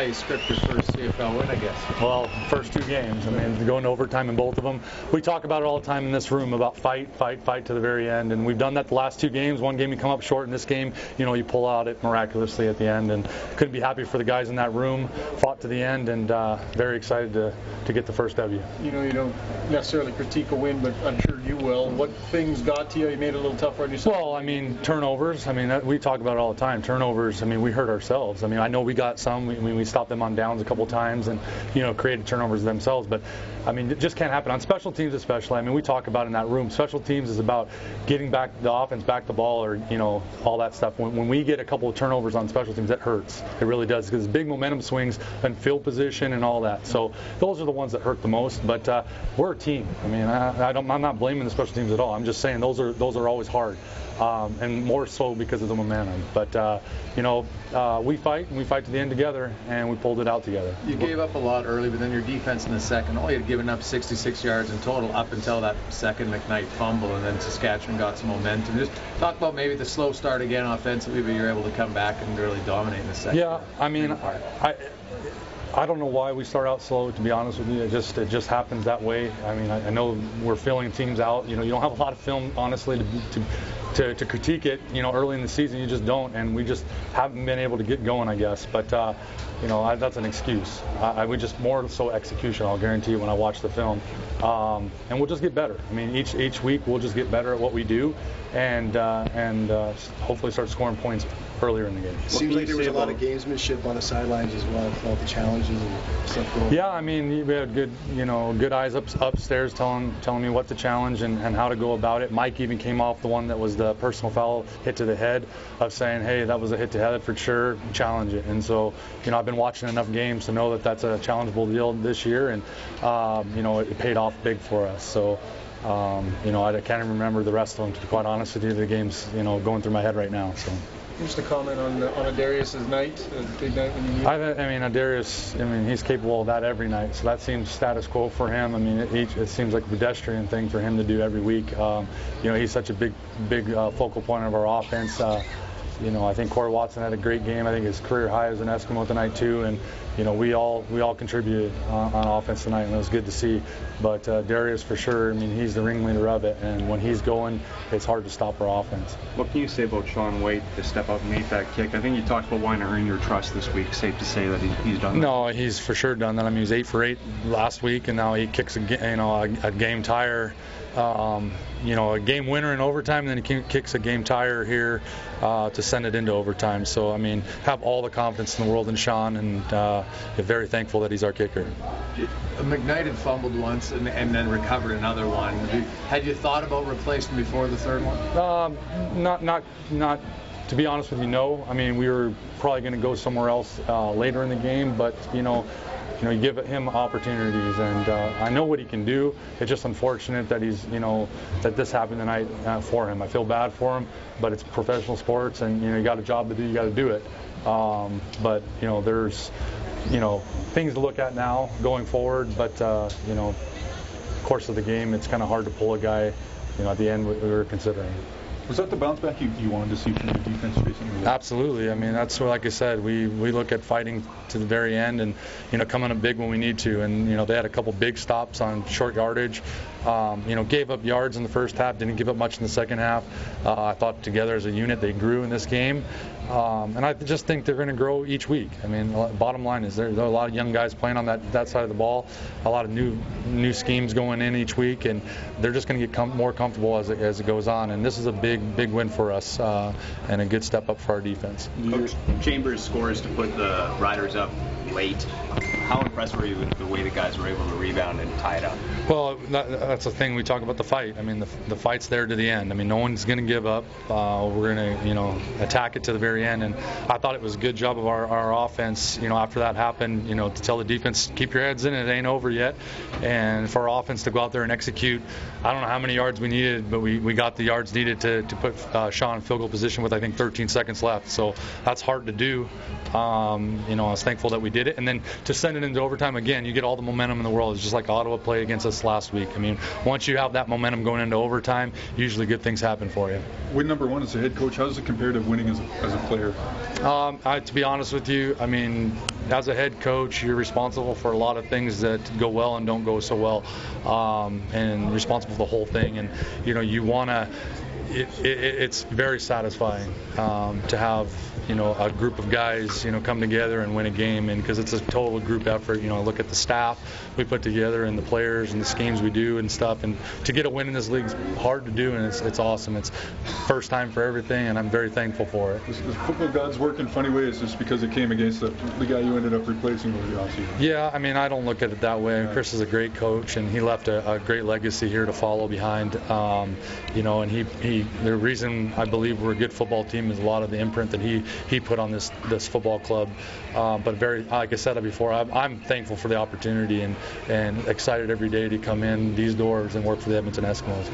how you script your first CFL win, I guess. Well, first two games. I mean, going to overtime in both of them. We talk about it all the time in this room about fight, fight, fight to the very end, and we've done that the last two games. One game you come up short, in this game, you know, you pull out it miraculously at the end, and couldn't be happy for the guys in that room. Fought to the end, and uh, very excited to to get the first W. You know, you don't necessarily critique a win, but I'm sure you will. What things got to you? You made it a little tougher on yourself. Well, I mean, turnovers. I mean, that, we talk about it all the time. Turnovers. I mean, we hurt ourselves. I mean, I know we got some. We, we stopped them on downs a couple times, and you know, created turnovers themselves. But I mean, it just can't happen on special teams, especially. I mean, we talk about in that room. Special teams is about getting back the offense, back the ball, or you know, all that stuff. When, when we get a couple of turnovers on special teams, it hurts. It really does because big momentum swings and field position and all that. So those are the ones that hurt the most. But uh, we're a team. I mean, I, I don't. I'm not blaming the special teams at all. I'm just saying those are those are always hard um, and more so because of the momentum. But uh, you know, uh, we fight and we fight to the end together, and we pulled it out together. You gave up a lot early, but then your defense in the second oh, only had given up 66 yards in total up until that second McKnight fumble, and then Saskatchewan got some momentum. Just talk about maybe the slow start again offensively, but you're able to come back and really dominate in the second. Yeah, I mean, I. I don't know why we start out slow. To be honest with you, it just it just happens that way. I mean, I, I know we're filling teams out. You know, you don't have a lot of film, honestly, to, to to, to critique it, you know, early in the season. You just don't, and we just haven't been able to get going, I guess. But uh, you know, I, that's an excuse. I, I would just more so execution. I'll guarantee you when I watch the film, um, and we'll just get better. I mean, each each week we'll just get better at what we do, and uh, and uh, hopefully start scoring points earlier in the game. It seems like there was a lot of gamesmanship on the sidelines as well, with all the challenges and stuff going. Yeah, I mean, we had good, you know, good eyes up upstairs telling telling me what the challenge and, and how to go about it. Mike even came off the one that was the personal foul hit to the head of saying, hey, that was a hit to head for sure, challenge it. And so, you know, I've been watching enough games to know that that's a challengeable deal this year, and um, you know, it paid off big for us. So. Um, you know, I can't even remember the rest of them. To be quite honest with you, the game's you know going through my head right now. So. Just a comment on on a Darius's night, big night when you need. I, I mean, Darius. I mean, he's capable of that every night. So that seems status quo for him. I mean, it, it seems like a pedestrian thing for him to do every week. Um, you know, he's such a big, big uh, focal point of our offense. Uh, you know, I think Cory Watson had a great game. I think his career high as an Eskimo tonight too, and you know, we all we all contributed on, on offense tonight, and it was good to see. But uh, Darius, for sure, I mean, he's the ringleader of it, and when he's going, it's hard to stop our offense. What can you say about Sean Whyte to step up and make that kick? I think you talked about wanting to earn your trust this week. Safe to say that he, he's done that. No, he's for sure done that. I mean, he was eight for eight last week, and now he kicks a you know a, a game tire um, you know, a game winner in overtime, and then he kicks a game tire here uh, to send it into overtime. So, I mean, have all the confidence in the world in Sean, and uh, very thankful that he's our kicker. McKnight had fumbled once and, and, then recovered another one. Had you thought about replacing before the third one? Um, not, not, not. To be honest with you, no. I mean, we were probably going to go somewhere else uh, later in the game, but you know, you know, you give him opportunities, and uh, I know what he can do. It's just unfortunate that he's, you know, that this happened tonight uh, for him. I feel bad for him, but it's professional sports, and you know, you got a job to do, you got to do it. Um, but you know, there's, you know, things to look at now going forward. But uh, you know, course of the game, it's kind of hard to pull a guy. You know, at the end we, we were considering. Was that the bounce back you, you wanted to see from the defense recently? Absolutely. I mean, that's what, like I said, we, we look at fighting to the very end and, you know, coming up big when we need to. And, you know, they had a couple big stops on short yardage. Um, you know, gave up yards in the first half, didn't give up much in the second half. Uh, I thought together as a unit they grew in this game. Um, and I just think they're going to grow each week. I mean, bottom line is there, there, are a lot of young guys playing on that, that side of the ball, a lot of new new schemes going in each week, and they're just going to get com- more comfortable as it, as it goes on. And this is a big, big win for us uh, and a good step up for our defense. Coach Chambers scores to put the Riders up late. How impressed were you with the way the guys were able to rebound and tie it up? Well, that, that's the thing we talk about the fight. I mean, the, the fight's there to the end. I mean, no one's going to give up. Uh, we're going to, you know, attack it to the very end. And I thought it was a good job of our, our offense. You know, after that happened, you know, to tell the defense keep your heads in. It ain't over yet. And for our offense to go out there and execute. I don't know how many yards we needed, but we, we got the yards needed to, to put uh, Sean in field goal position with I think 13 seconds left. So that's hard to do. Um, you know, I was thankful that we did it. And then to send it into overtime again, you get all the momentum in the world. It's just like Ottawa played against us last week. I mean, once you have that momentum going into overtime, usually good things happen for you. Win number one as a head coach. How does it compare to winning as a, as a player? Um, I, to be honest with you, I mean, as a head coach, you're responsible for a lot of things that go well and don't go so well, um, and responsible for the whole thing. And you know, you want to. It, it, it's very satisfying um, to have you know a group of guys you know come together and win a game, and because it's a total group effort. You know, look at the staff we put together and the players and the schemes we do and stuff, and to get a win in this league is hard to do, and it's, it's awesome. It's first time for everything, and I'm very thankful for it. Does, does football gods work in funny ways just because it came against the, the guy you ended up replacing over the offseason? Yeah, I mean, I don't look at it that way. Chris is a great coach, and he left a, a great legacy here to follow behind. Um, you know, and he, he the reason I believe we're a good football team is a lot of the imprint that he he put on this this football club. Um, but very, like I said before, I'm, I'm thankful for the opportunity and and excited every day to come in these doors and work for the Edmonton Eskimos.